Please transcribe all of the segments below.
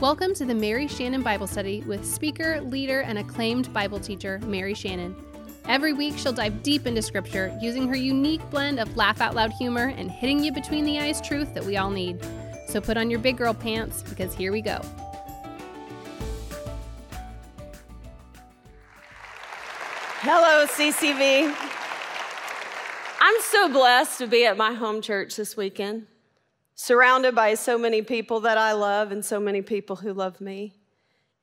Welcome to the Mary Shannon Bible Study with speaker, leader, and acclaimed Bible teacher, Mary Shannon. Every week, she'll dive deep into Scripture using her unique blend of laugh out loud humor and hitting you between the eyes truth that we all need. So put on your big girl pants because here we go. Hello, CCV. I'm so blessed to be at my home church this weekend surrounded by so many people that I love and so many people who love me.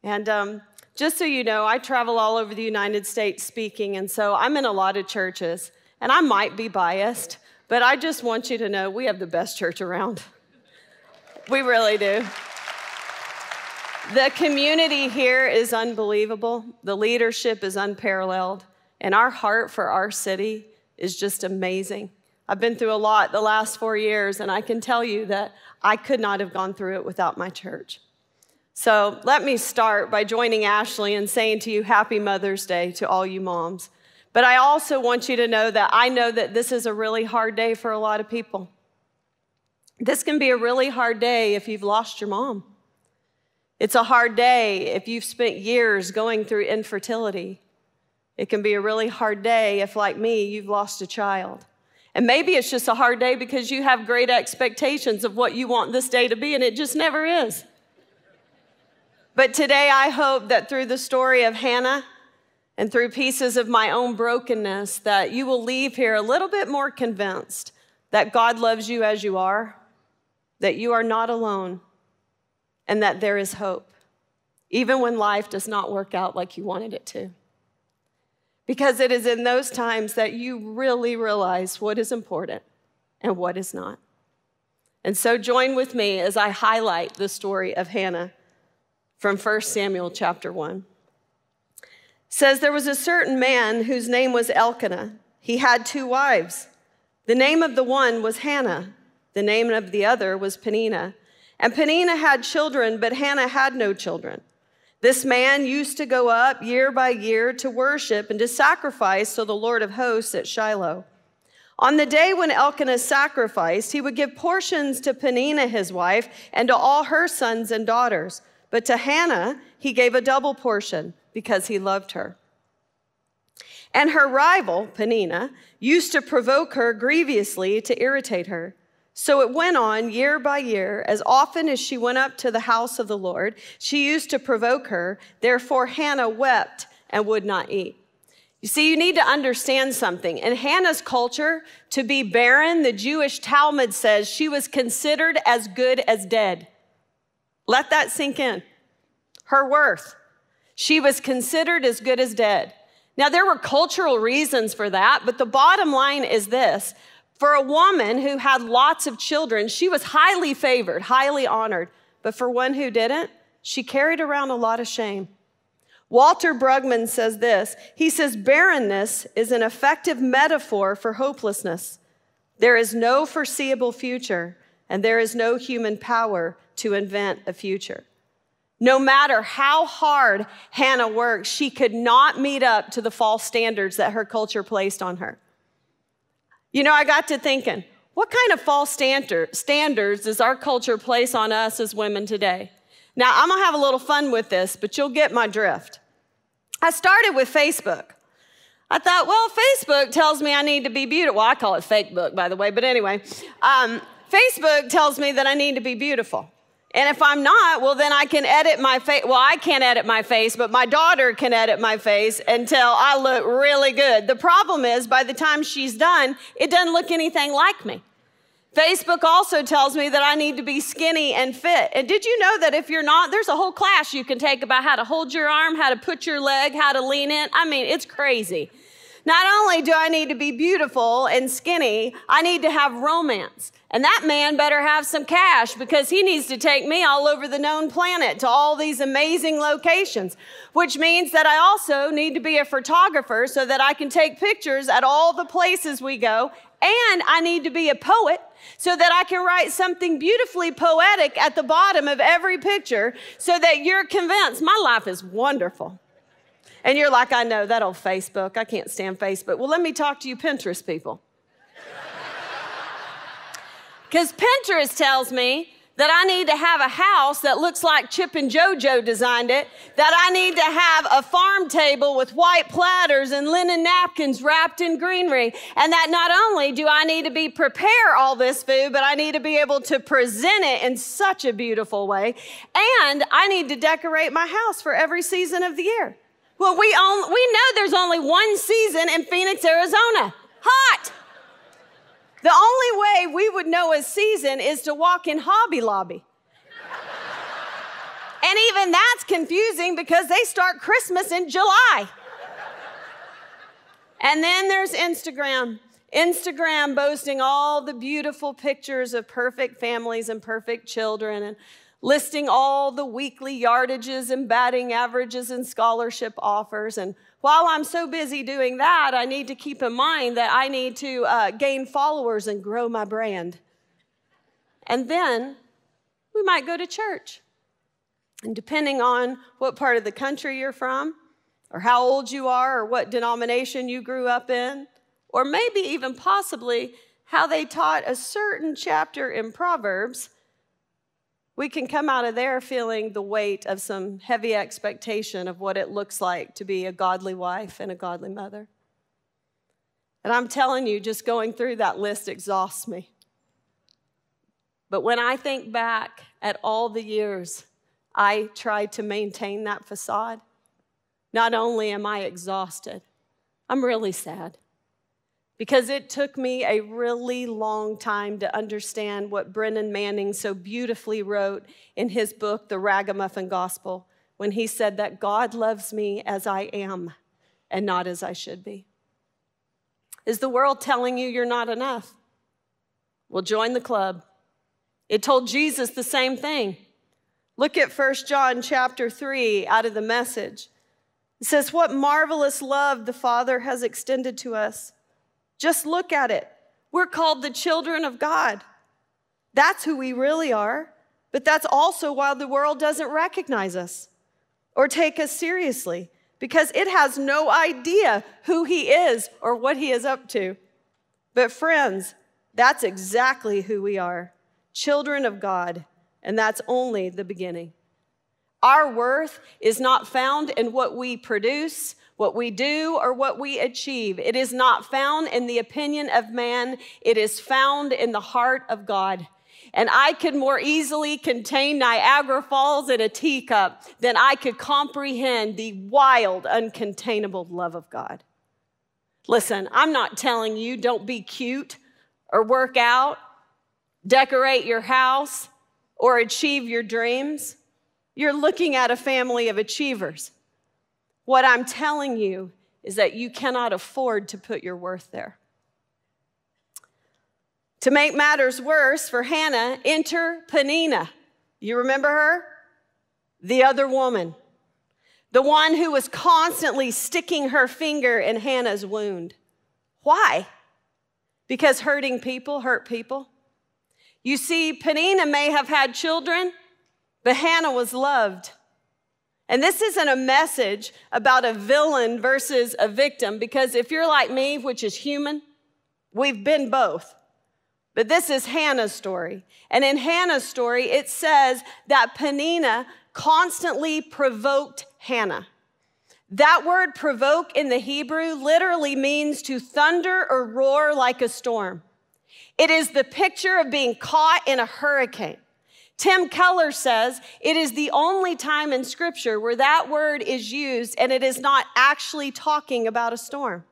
And um, just so you know, I travel all over the United States speaking, and so I'm in a lot of churches, and I might be biased, but I just want you to know we have the best church around. we really do. The community here is unbelievable, the leadership is unparalleled, and our heart for our city is just amazing. I've been through a lot the last four years, and I can tell you that I could not have gone through it without my church. So let me start by joining Ashley and saying to you, Happy Mother's Day to all you moms. But I also want you to know that I know that this is a really hard day for a lot of people. This can be a really hard day if you've lost your mom. It's a hard day if you've spent years going through infertility. It can be a really hard day if, like me, you've lost a child. And maybe it's just a hard day because you have great expectations of what you want this day to be, and it just never is. But today, I hope that through the story of Hannah and through pieces of my own brokenness, that you will leave here a little bit more convinced that God loves you as you are, that you are not alone, and that there is hope, even when life does not work out like you wanted it to. Because it is in those times that you really realize what is important and what is not. And so join with me as I highlight the story of Hannah from 1 Samuel chapter 1. It says there was a certain man whose name was Elkanah. He had two wives. The name of the one was Hannah. The name of the other was Peninnah. And Peninnah had children, but Hannah had no children. This man used to go up year by year to worship and to sacrifice to the Lord of hosts at Shiloh. On the day when Elkanah sacrificed, he would give portions to Peninnah, his wife, and to all her sons and daughters. But to Hannah, he gave a double portion because he loved her. And her rival, Peninnah, used to provoke her grievously to irritate her. So it went on year by year. As often as she went up to the house of the Lord, she used to provoke her. Therefore, Hannah wept and would not eat. You see, you need to understand something. In Hannah's culture, to be barren, the Jewish Talmud says she was considered as good as dead. Let that sink in. Her worth. She was considered as good as dead. Now, there were cultural reasons for that, but the bottom line is this for a woman who had lots of children, she was highly favored, highly honored. But for one who didn't, she carried around a lot of shame. Walter Brueggemann says this he says, barrenness is an effective metaphor for hopelessness. There is no foreseeable future, and there is no human power to invent a future. No matter how hard Hannah worked, she could not meet up to the false standards that her culture placed on her. You know, I got to thinking, what kind of false standards does our culture place on us as women today? Now, I'm gonna have a little fun with this, but you'll get my drift. I started with Facebook. I thought, well, Facebook tells me I need to be beautiful. Well, I call it fake book, by the way, but anyway, um, Facebook tells me that I need to be beautiful. And if I'm not, well, then I can edit my face. Well, I can't edit my face, but my daughter can edit my face until I look really good. The problem is, by the time she's done, it doesn't look anything like me. Facebook also tells me that I need to be skinny and fit. And did you know that if you're not, there's a whole class you can take about how to hold your arm, how to put your leg, how to lean in? I mean, it's crazy. Not only do I need to be beautiful and skinny, I need to have romance. And that man better have some cash because he needs to take me all over the known planet to all these amazing locations, which means that I also need to be a photographer so that I can take pictures at all the places we go. And I need to be a poet so that I can write something beautifully poetic at the bottom of every picture so that you're convinced my life is wonderful. And you're like, I know that old Facebook. I can't stand Facebook. Well, let me talk to you, Pinterest people. Because Pinterest tells me that I need to have a house that looks like Chip and JoJo designed it, that I need to have a farm table with white platters and linen napkins wrapped in greenery, and that not only do I need to be prepare all this food, but I need to be able to present it in such a beautiful way, and I need to decorate my house for every season of the year. Well, we, own, we know there's only one season in Phoenix, Arizona. Hot. The only way we would know a season is to walk in Hobby Lobby. and even that's confusing because they start Christmas in July. and then there's Instagram. Instagram boasting all the beautiful pictures of perfect families and perfect children and listing all the weekly yardages and batting averages and scholarship offers and while I'm so busy doing that, I need to keep in mind that I need to uh, gain followers and grow my brand. And then we might go to church. And depending on what part of the country you're from, or how old you are, or what denomination you grew up in, or maybe even possibly how they taught a certain chapter in Proverbs, we can come out of there feeling the weight of some heavy expectation of what it looks like to be a godly wife and a godly mother. And I'm telling you, just going through that list exhausts me. But when I think back at all the years I tried to maintain that facade, not only am I exhausted, I'm really sad because it took me a really long time to understand what Brennan Manning so beautifully wrote in his book, The Ragamuffin Gospel, when he said that God loves me as I am and not as I should be. Is the world telling you you're not enough? Well, join the club. It told Jesus the same thing. Look at 1 John chapter 3 out of the message. It says, What marvelous love the Father has extended to us just look at it. We're called the children of God. That's who we really are, but that's also why the world doesn't recognize us or take us seriously because it has no idea who He is or what He is up to. But, friends, that's exactly who we are children of God, and that's only the beginning. Our worth is not found in what we produce what we do or what we achieve. It is not found in the opinion of man, it is found in the heart of God. And I could more easily contain Niagara Falls in a teacup than I could comprehend the wild, uncontainable love of God. Listen, I'm not telling you don't be cute or work out, decorate your house, or achieve your dreams. You're looking at a family of achievers. What I'm telling you is that you cannot afford to put your worth there. To make matters worse for Hannah, enter Peninnah. You remember her? The other woman, the one who was constantly sticking her finger in Hannah's wound. Why? Because hurting people hurt people. You see, Peninnah may have had children, but Hannah was loved. And this isn't a message about a villain versus a victim, because if you're like me, which is human, we've been both. But this is Hannah's story. And in Hannah's story, it says that Peninnah constantly provoked Hannah. That word provoke in the Hebrew literally means to thunder or roar like a storm. It is the picture of being caught in a hurricane. Tim Keller says it is the only time in Scripture where that word is used and it is not actually talking about a storm.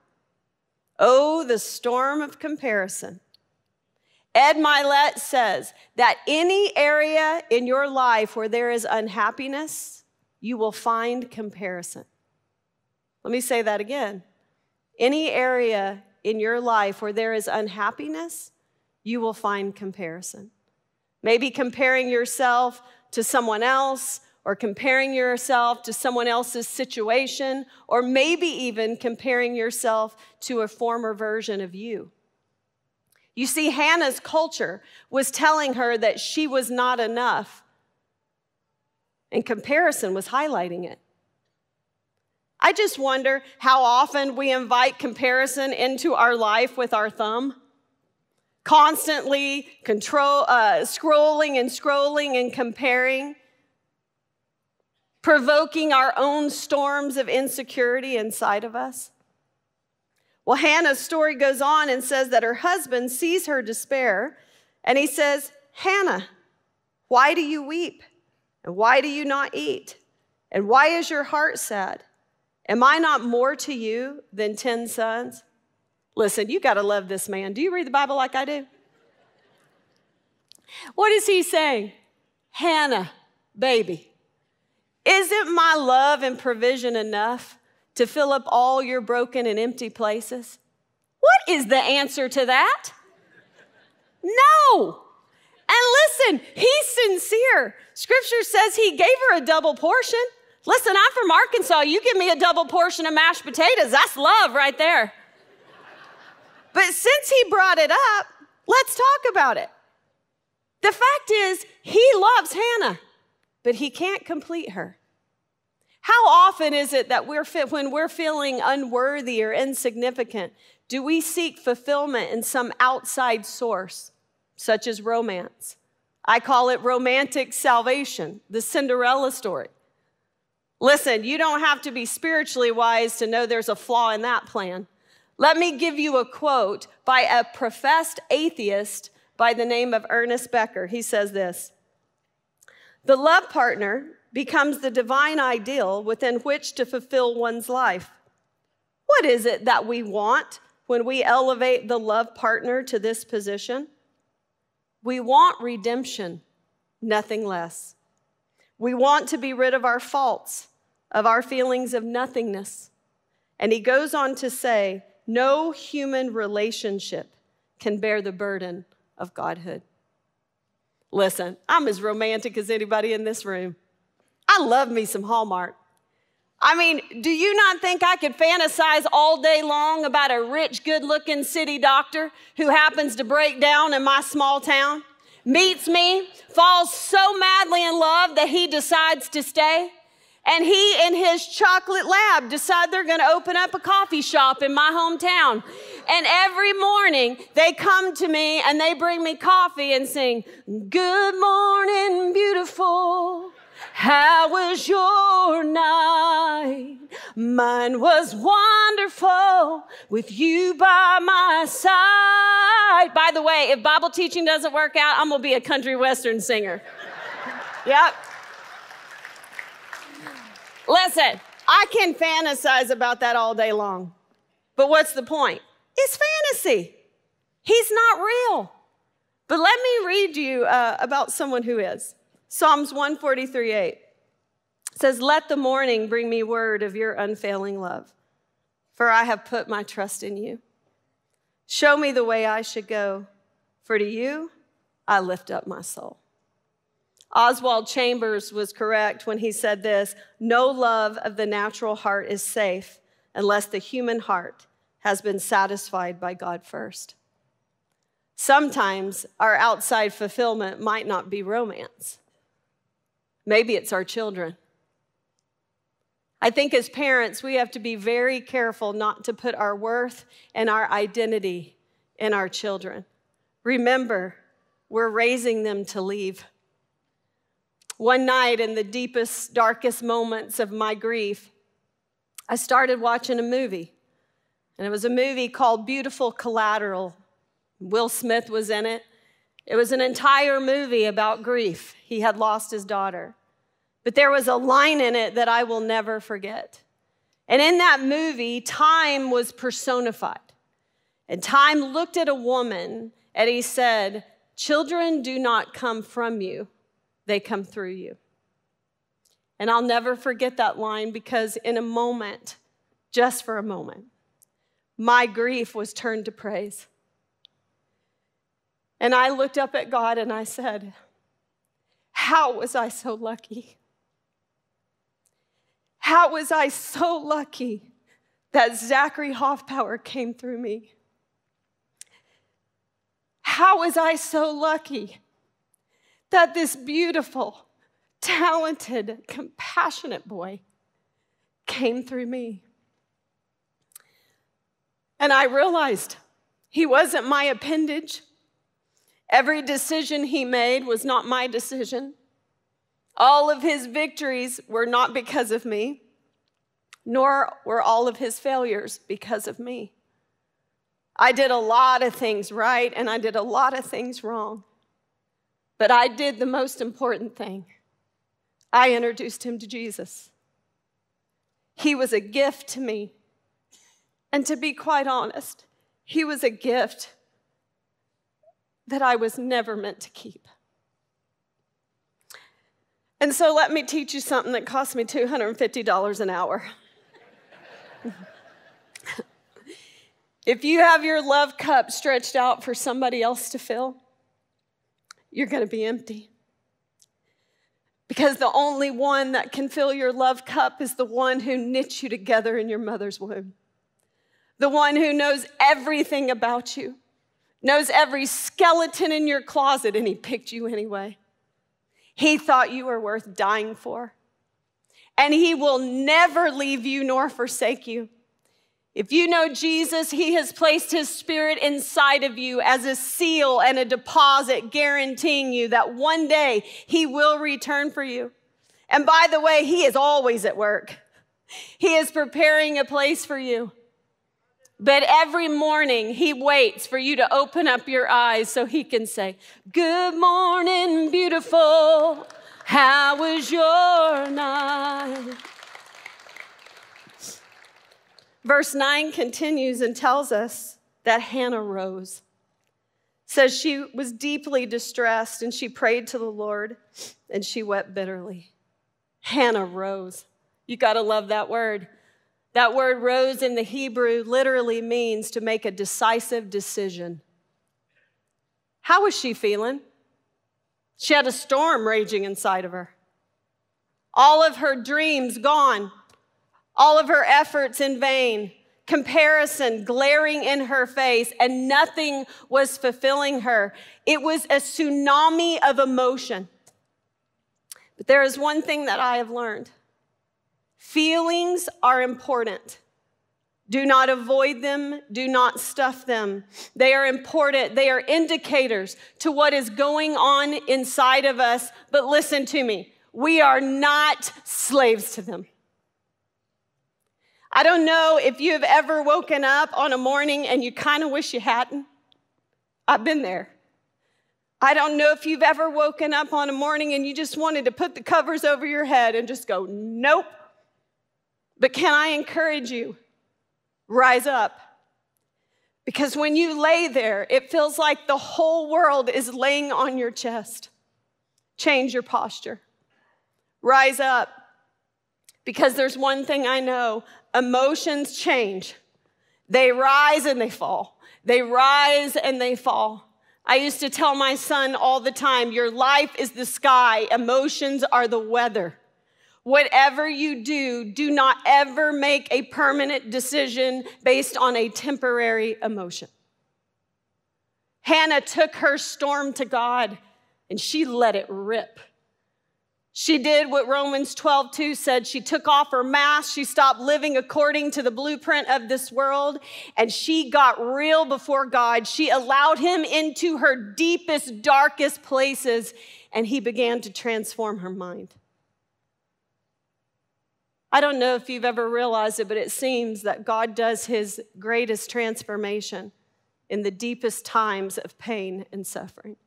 Oh, the storm of comparison. Ed Mylett says that any area in your life where there is unhappiness, you will find comparison. Let me say that again. Any area in your life where there is unhappiness, you will find comparison. Maybe comparing yourself to someone else, or comparing yourself to someone else's situation, or maybe even comparing yourself to a former version of you. You see, Hannah's culture was telling her that she was not enough, and comparison was highlighting it. I just wonder how often we invite comparison into our life with our thumb. Constantly control, uh, scrolling and scrolling and comparing, provoking our own storms of insecurity inside of us. Well, Hannah's story goes on and says that her husband sees her despair and he says, Hannah, why do you weep? And why do you not eat? And why is your heart sad? Am I not more to you than 10 sons? Listen, you got to love this man. Do you read the Bible like I do? What is he saying? Hannah, baby, isn't my love and provision enough to fill up all your broken and empty places? What is the answer to that? No. And listen, he's sincere. Scripture says he gave her a double portion. Listen, I'm from Arkansas. You give me a double portion of mashed potatoes. That's love right there. But since he brought it up, let's talk about it. The fact is, he loves Hannah, but he can't complete her. How often is it that we're when we're feeling unworthy or insignificant, do we seek fulfillment in some outside source, such as romance? I call it romantic salvation, the Cinderella story. Listen, you don't have to be spiritually wise to know there's a flaw in that plan. Let me give you a quote by a professed atheist by the name of Ernest Becker. He says this The love partner becomes the divine ideal within which to fulfill one's life. What is it that we want when we elevate the love partner to this position? We want redemption, nothing less. We want to be rid of our faults, of our feelings of nothingness. And he goes on to say, no human relationship can bear the burden of Godhood. Listen, I'm as romantic as anybody in this room. I love me some Hallmark. I mean, do you not think I could fantasize all day long about a rich, good looking city doctor who happens to break down in my small town, meets me, falls so madly in love that he decides to stay? And he and his chocolate lab decide they're gonna open up a coffee shop in my hometown. And every morning they come to me and they bring me coffee and sing, Good morning, beautiful. How was your night? Mine was wonderful with you by my side. By the way, if Bible teaching doesn't work out, I'm gonna be a country western singer. yep. Listen, I can fantasize about that all day long. But what's the point? It's fantasy. He's not real. But let me read you uh, about someone who is. Psalms 143 8 says, Let the morning bring me word of your unfailing love, for I have put my trust in you. Show me the way I should go, for to you I lift up my soul. Oswald Chambers was correct when he said this No love of the natural heart is safe unless the human heart has been satisfied by God first. Sometimes our outside fulfillment might not be romance. Maybe it's our children. I think as parents, we have to be very careful not to put our worth and our identity in our children. Remember, we're raising them to leave. One night, in the deepest, darkest moments of my grief, I started watching a movie. And it was a movie called Beautiful Collateral. Will Smith was in it. It was an entire movie about grief. He had lost his daughter. But there was a line in it that I will never forget. And in that movie, time was personified. And time looked at a woman and he said, Children do not come from you, they come through you. And I'll never forget that line because in a moment, just for a moment, my grief was turned to praise. And I looked up at God and I said, How was I so lucky? How was I so lucky that Zachary Hoffpauir came through me? How was I so lucky that this beautiful, talented, compassionate boy came through me? And I realized he wasn't my appendage, Every decision he made was not my decision. All of his victories were not because of me, nor were all of his failures because of me. I did a lot of things right and I did a lot of things wrong. But I did the most important thing I introduced him to Jesus. He was a gift to me. And to be quite honest, he was a gift that I was never meant to keep. And so let me teach you something that cost me $250 an hour. if you have your love cup stretched out for somebody else to fill, you're going to be empty. Because the only one that can fill your love cup is the one who knit you together in your mother's womb. The one who knows everything about you, knows every skeleton in your closet, and he picked you anyway. He thought you were worth dying for. And he will never leave you nor forsake you. If you know Jesus, He has placed His Spirit inside of you as a seal and a deposit, guaranteeing you that one day He will return for you. And by the way, He is always at work, He is preparing a place for you. But every morning, He waits for you to open up your eyes so He can say, Good morning, beautiful. How was your night? Verse 9 continues and tells us that Hannah rose. Says she was deeply distressed and she prayed to the Lord and she wept bitterly. Hannah rose. You got to love that word. That word rose in the Hebrew literally means to make a decisive decision. How was she feeling? She had a storm raging inside of her. All of her dreams gone all of her efforts in vain, comparison glaring in her face, and nothing was fulfilling her. It was a tsunami of emotion. But there is one thing that I have learned feelings are important. Do not avoid them. Do not stuff them. They are important. They are indicators to what is going on inside of us. But listen to me we are not slaves to them. I don't know if you have ever woken up on a morning and you kind of wish you hadn't. I've been there. I don't know if you've ever woken up on a morning and you just wanted to put the covers over your head and just go, nope. But can I encourage you? Rise up. Because when you lay there, it feels like the whole world is laying on your chest. Change your posture. Rise up. Because there's one thing I know emotions change. They rise and they fall. They rise and they fall. I used to tell my son all the time your life is the sky, emotions are the weather. Whatever you do, do not ever make a permanent decision based on a temporary emotion. Hannah took her storm to God and she let it rip. She did what Romans 12, 2 said. She took off her mask. She stopped living according to the blueprint of this world, and she got real before God. She allowed him into her deepest, darkest places, and he began to transform her mind. I don't know if you've ever realized it, but it seems that God does his greatest transformation in the deepest times of pain and suffering.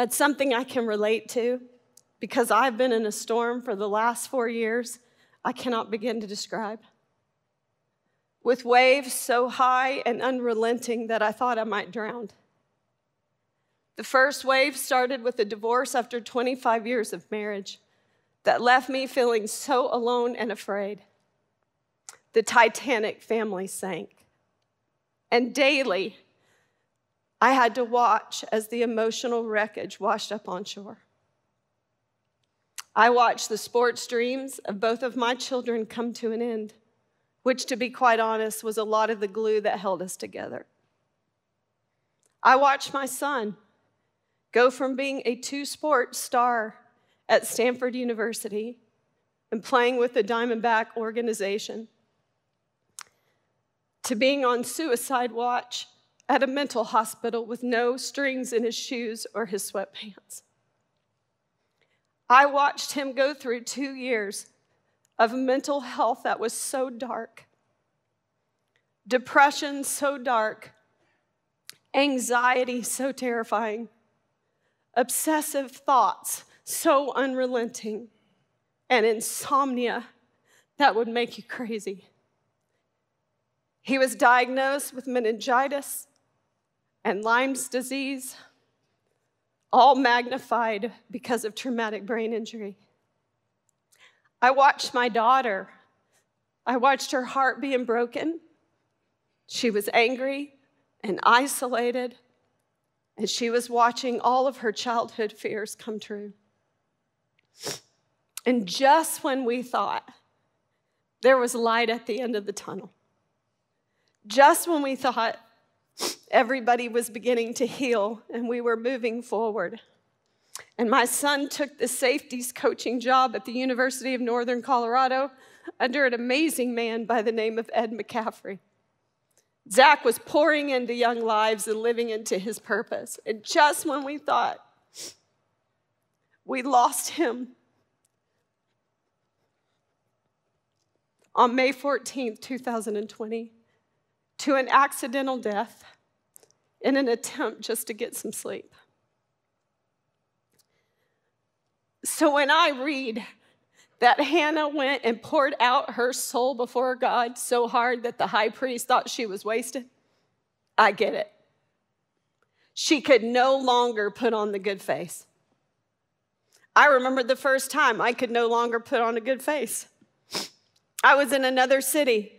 That's something I can relate to because I've been in a storm for the last four years I cannot begin to describe. With waves so high and unrelenting that I thought I might drown. The first wave started with a divorce after 25 years of marriage that left me feeling so alone and afraid. The Titanic family sank. And daily, I had to watch as the emotional wreckage washed up on shore. I watched the sports dreams of both of my children come to an end, which, to be quite honest, was a lot of the glue that held us together. I watched my son go from being a two sport star at Stanford University and playing with the Diamondback organization to being on suicide watch at a mental hospital with no strings in his shoes or his sweatpants. I watched him go through two years of mental health that was so dark, depression so dark, anxiety so terrifying, obsessive thoughts so unrelenting, and insomnia that would make you crazy. He was diagnosed with meningitis and Lyme's disease, all magnified because of traumatic brain injury. I watched my daughter, I watched her heart being broken. She was angry and isolated, and she was watching all of her childhood fears come true. And just when we thought there was light at the end of the tunnel, just when we thought everybody was beginning to heal and we were moving forward. And my son took the safeties coaching job at the University of Northern Colorado under an amazing man by the name of Ed McCaffrey. Zach was pouring into young lives and living into his purpose. And just when we thought we lost him, on May 14th, 2020, to an accidental death in an attempt just to get some sleep. So when I read that Hannah went and poured out her soul before God so hard that the high priest thought she was wasted, I get it. She could no longer put on the good face. I remember the first time I could no longer put on a good face. I was in another city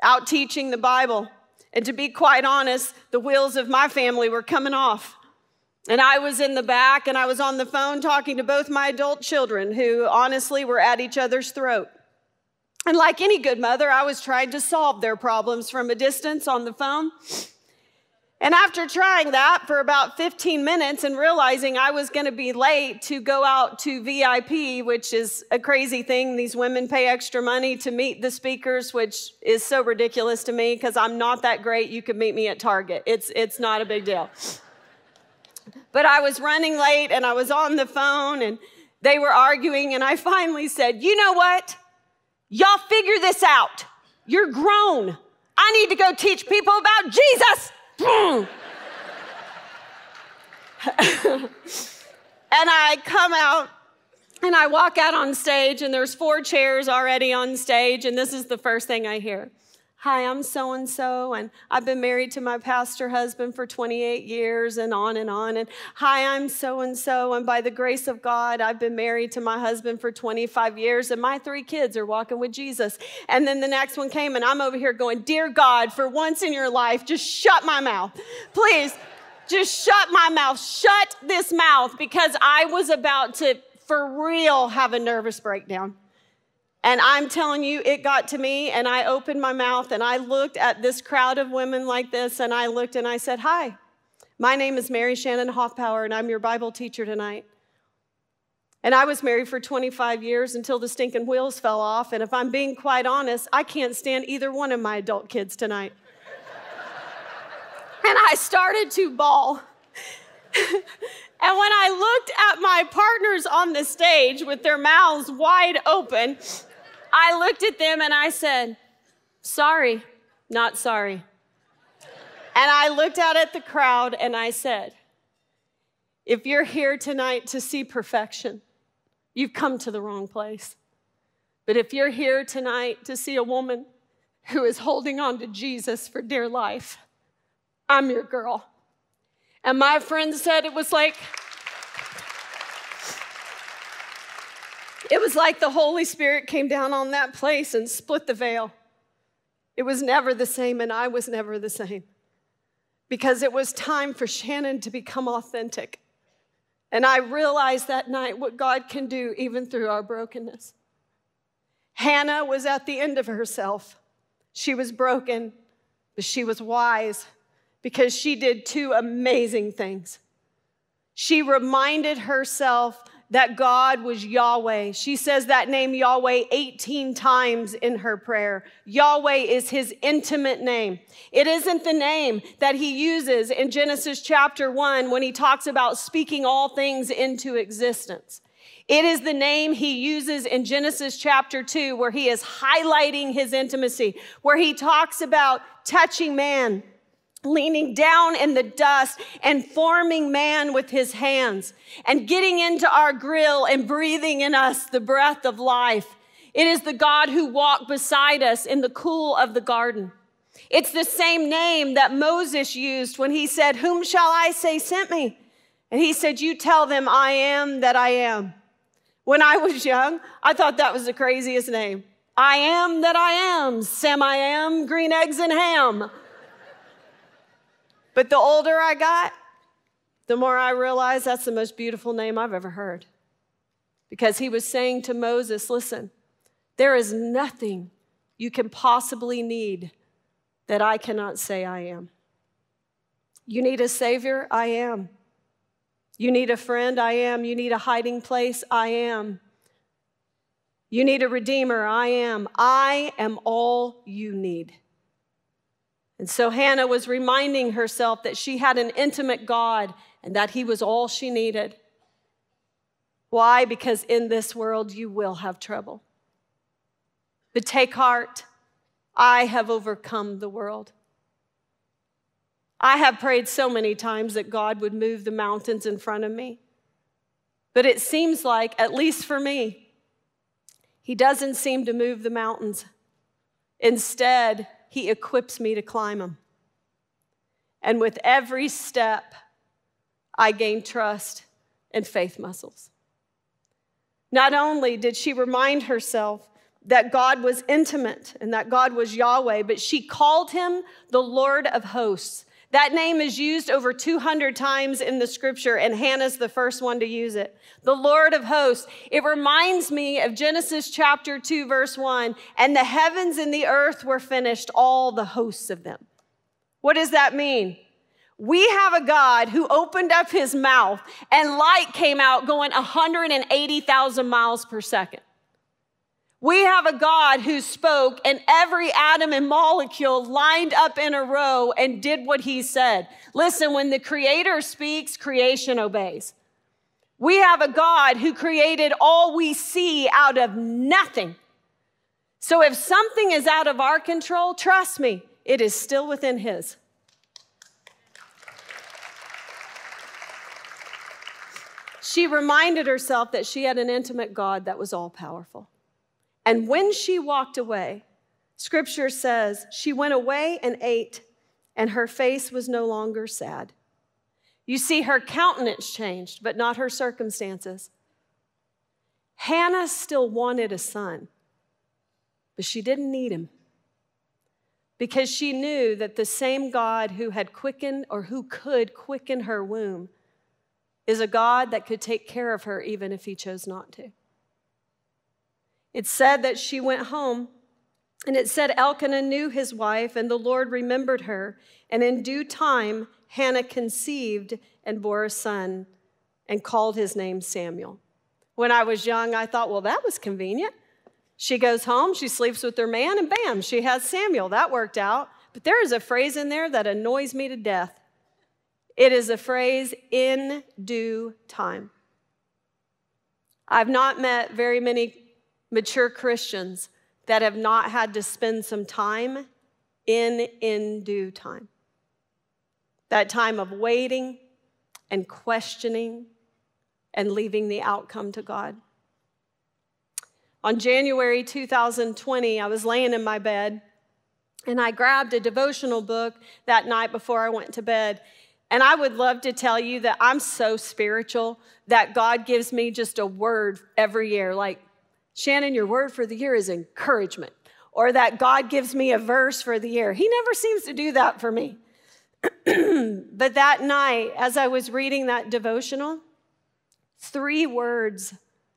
out teaching the Bible. And to be quite honest, the wheels of my family were coming off. And I was in the back and I was on the phone talking to both my adult children who honestly were at each other's throat. And like any good mother, I was trying to solve their problems from a distance on the phone. And after trying that for about 15 minutes and realizing I was going to be late to go out to VIP, which is a crazy thing, these women pay extra money to meet the speakers, which is so ridiculous to me because I'm not that great. You could meet me at Target. It's, it's not a big deal. But I was running late and I was on the phone and they were arguing, and I finally said, You know what? Y'all figure this out. You're grown. I need to go teach people about Jesus. and I come out and I walk out on stage, and there's four chairs already on stage, and this is the first thing I hear. Hi, I'm so and so, and I've been married to my pastor husband for 28 years, and on and on. And hi, I'm so and so, and by the grace of God, I've been married to my husband for 25 years, and my three kids are walking with Jesus. And then the next one came, and I'm over here going, Dear God, for once in your life, just shut my mouth. Please, just shut my mouth. Shut this mouth, because I was about to, for real, have a nervous breakdown. And I'm telling you, it got to me, and I opened my mouth and I looked at this crowd of women like this, and I looked and I said, Hi, my name is Mary Shannon Hoffpauir, and I'm your Bible teacher tonight. And I was married for 25 years until the stinking wheels fell off. And if I'm being quite honest, I can't stand either one of my adult kids tonight. and I started to bawl. and when I looked at my partners on the stage with their mouths wide open, I looked at them and I said, Sorry, not sorry. And I looked out at the crowd and I said, If you're here tonight to see perfection, you've come to the wrong place. But if you're here tonight to see a woman who is holding on to Jesus for dear life, I'm your girl. And my friend said it was like, It was like the Holy Spirit came down on that place and split the veil. It was never the same, and I was never the same because it was time for Shannon to become authentic. And I realized that night what God can do even through our brokenness. Hannah was at the end of herself. She was broken, but she was wise because she did two amazing things. She reminded herself that God was Yahweh. She says that name Yahweh 18 times in her prayer. Yahweh is his intimate name. It isn't the name that he uses in Genesis chapter 1 when he talks about speaking all things into existence. It is the name he uses in Genesis chapter 2 where he is highlighting his intimacy, where he talks about touching man leaning down in the dust and forming man with his hands and getting into our grill and breathing in us the breath of life. It is the God who walked beside us in the cool of the garden. It's the same name that Moses used when he said, Whom shall I say sent me? And he said, You tell them I am that I am. When I was young, I thought that was the craziest name. I am that I am, Sam I am, green eggs and ham. But the older I got, the more I realized that's the most beautiful name I've ever heard. Because he was saying to Moses, listen, there is nothing you can possibly need that I cannot say I am. You need a savior? I am. You need a friend? I am. You need a hiding place? I am. You need a redeemer? I am. I am all you need. And so Hannah was reminding herself that she had an intimate God and that He was all she needed. Why? Because in this world you will have trouble. But take heart, I have overcome the world. I have prayed so many times that God would move the mountains in front of me. But it seems like, at least for me, He doesn't seem to move the mountains. Instead, he equips me to climb them. And with every step, I gain trust and faith muscles. Not only did she remind herself that God was intimate and that God was Yahweh, but she called him the Lord of hosts. That name is used over 200 times in the scripture, and Hannah's the first one to use it. The Lord of hosts. It reminds me of Genesis chapter 2, verse 1. And the heavens and the earth were finished, all the hosts of them. What does that mean? We have a God who opened up his mouth and light came out going 180,000 miles per second. We have a God who spoke, and every atom and molecule lined up in a row and did what he said. Listen, when the Creator speaks, creation obeys. We have a God who created all we see out of nothing. So if something is out of our control, trust me, it is still within His. She reminded herself that she had an intimate God that was all powerful. And when she walked away, scripture says she went away and ate, and her face was no longer sad. You see, her countenance changed, but not her circumstances. Hannah still wanted a son, but she didn't need him because she knew that the same God who had quickened or who could quicken her womb is a God that could take care of her even if he chose not to. It said that she went home, and it said Elkanah knew his wife, and the Lord remembered her. And in due time, Hannah conceived and bore a son and called his name Samuel. When I was young, I thought, well, that was convenient. She goes home, she sleeps with her man, and bam, she has Samuel. That worked out. But there is a phrase in there that annoys me to death. It is a phrase, in due time. I've not met very many mature Christians that have not had to spend some time in in due time. That time of waiting and questioning and leaving the outcome to God. On January 2020, I was laying in my bed and I grabbed a devotional book that night before I went to bed. And I would love to tell you that I'm so spiritual that God gives me just a word every year, like Shannon, your word for the year is encouragement, or that God gives me a verse for the year. He never seems to do that for me. but that night, as I was reading that devotional, three words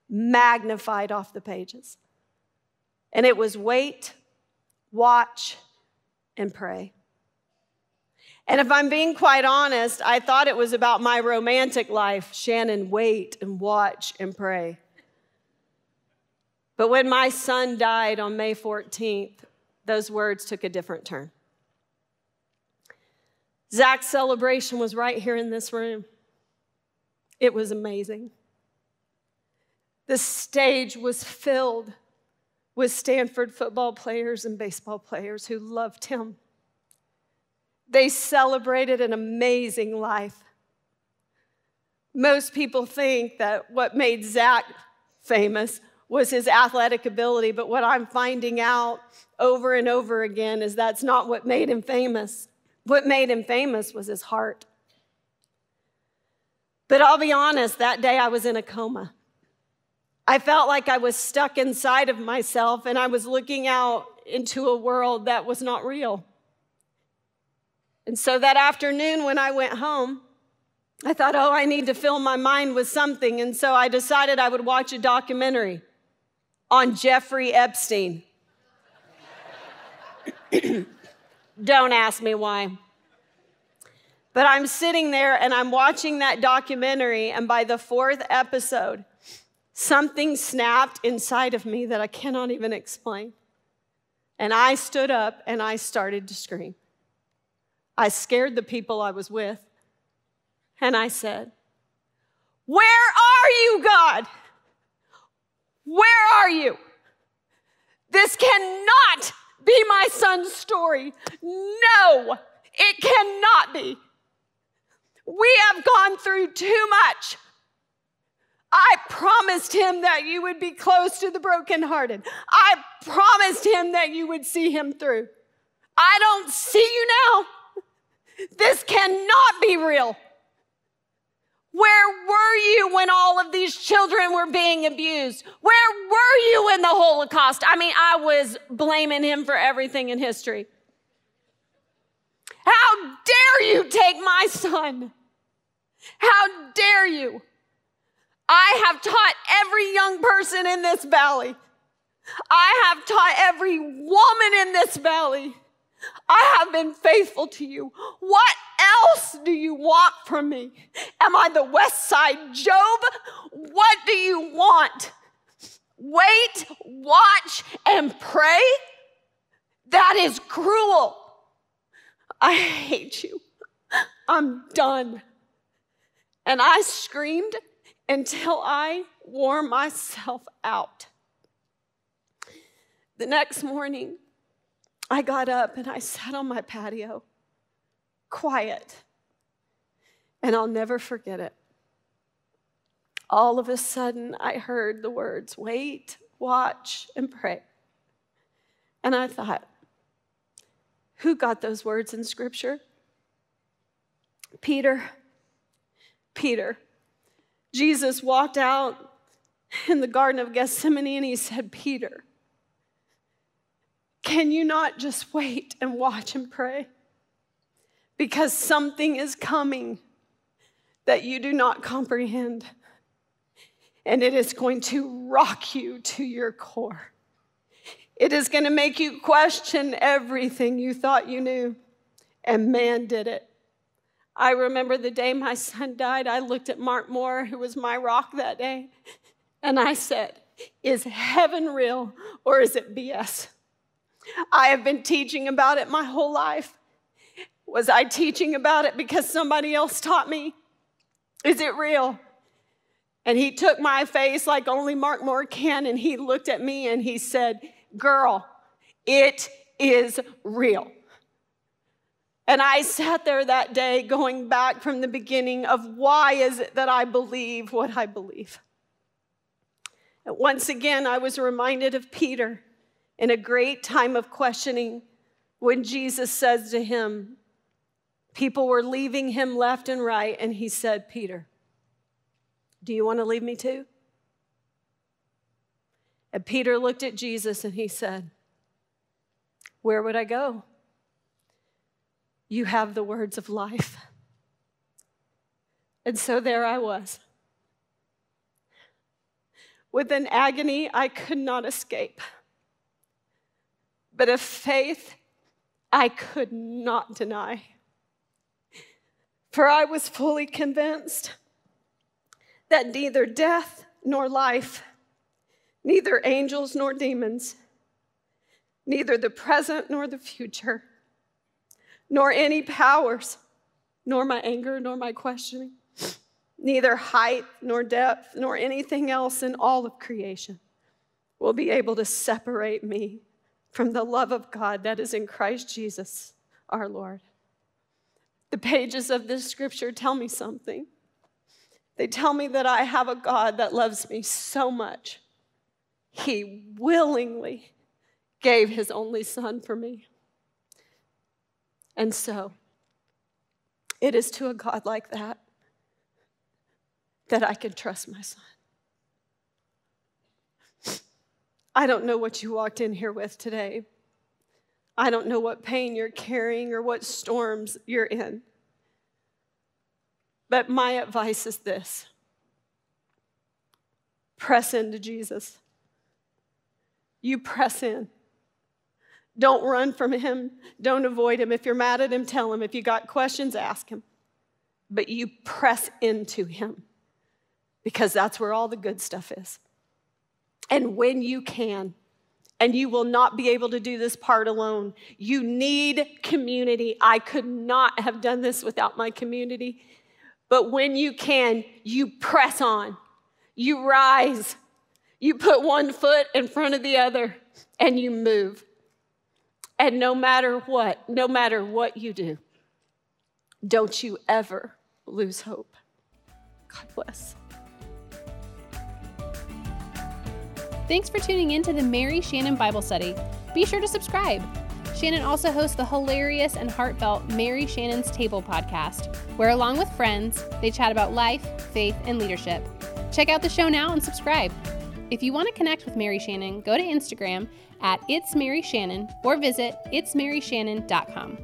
magnified off the pages. And it was wait, watch, and pray. And if I'm being quite honest, I thought it was about my romantic life. Shannon, wait and watch and pray. But when my son died on May 14th, those words took a different turn. Zach's celebration was right here in this room. It was amazing. The stage was filled with Stanford football players and baseball players who loved him. They celebrated an amazing life. Most people think that what made Zach famous was his athletic ability, but what I'm finding out over and over again is that's not what made him famous. What made him famous was his heart. But I'll be honest, that day I was in a coma. I felt like I was stuck inside of myself and I was looking out into a world that was not real. And so that afternoon when I went home, I thought, oh, I need to fill my mind with something. And so I decided I would watch a documentary on Jeffrey Epstein. Don't ask me why. But I'm sitting there and I'm watching that documentary, and by the fourth episode, something snapped inside of me that I cannot even explain. And I stood up and I started to scream. I scared the people I was with. And I said, Where are you, God? Where are you? This cannot be my son's story. No, it cannot be. We have gone through too much. I promised him that you would be close to the brokenhearted. I promised him that you would see him through. I don't see you now. This cannot be real. Where were you when all of these children were being abused? Where were you in the Holocaust? I mean, I was blaming him for everything in history. How dare you take my son? How dare you? I have taught every young person in this valley. I have taught every woman in this valley I have been faithful to you. What else do you want from me? Am I the West Side Job? What do you want? Wait, watch, and pray? That is cruel. I hate you. I'm done. And I screamed until I wore myself out. The next morning, I got up and I sat on my patio, quiet. And I'll never forget it. All of a sudden, I heard the words wait, watch, and pray. And I thought, who got those words in scripture? Peter. Peter. Jesus walked out in the Garden of Gethsemane and he said, Peter, can you not just wait and watch and pray? Because something is coming that you do not comprehend, and it is going to rock you to your core. It is going to make you question everything you thought you knew, and man did it. I remember the day my son died, I looked at Mark Moore, who was my rock that day, and I said, Is heaven real or is it BS? I have been teaching about it my whole life. Was I teaching about it because somebody else taught me? Is it real? And he took my face like only Mark Moore can, and he looked at me and he said, Girl, it is real. And I sat there that day going back from the beginning of why is it that I believe what I believe. Once again, I was reminded of Peter in a great time of questioning when Jesus says to him, People were leaving him left and right, and he said, Peter, do you want to leave me too? And Peter looked at Jesus and he said, Where would I go? You have the words of life. And so there I was, with an agony I could not escape but a faith I could not deny. For I was fully convinced that neither death nor life, neither angels nor demons, neither the present nor the future, nor any powers, nor my anger, nor my questioning, neither height nor depth, nor anything else in all of creation will be able to separate me from the love of God that is in Christ Jesus our Lord. The pages of this scripture tell me something. They tell me that I have a God that loves me so much. He willingly gave his only son for me. And so, it is to a God like that that I can trust my son. I don't know what you walked in here with today. I don't know what pain you're carrying or what storms you're in. But my advice is this press into Jesus. You press in. Don't run from him. Don't avoid him. If you're mad at him, tell him. If you got questions, ask him. But you press into him because that's where all the good stuff is. And when you can, and you will not be able to do this part alone. You need community. I could not have done this without my community. But when you can, you press on, you rise, you put one foot in front of the other, and you move. And no matter what, no matter what you do, don't you ever lose hope. God bless. Thanks for tuning in to the Mary Shannon Bible Study. Be sure to subscribe. Shannon also hosts the hilarious and heartfelt Mary Shannon's Table podcast, where, along with friends, they chat about life, faith, and leadership. Check out the show now and subscribe. If you want to connect with Mary Shannon, go to Instagram at It's Mary Shannon or visit itsmaryshannon.com.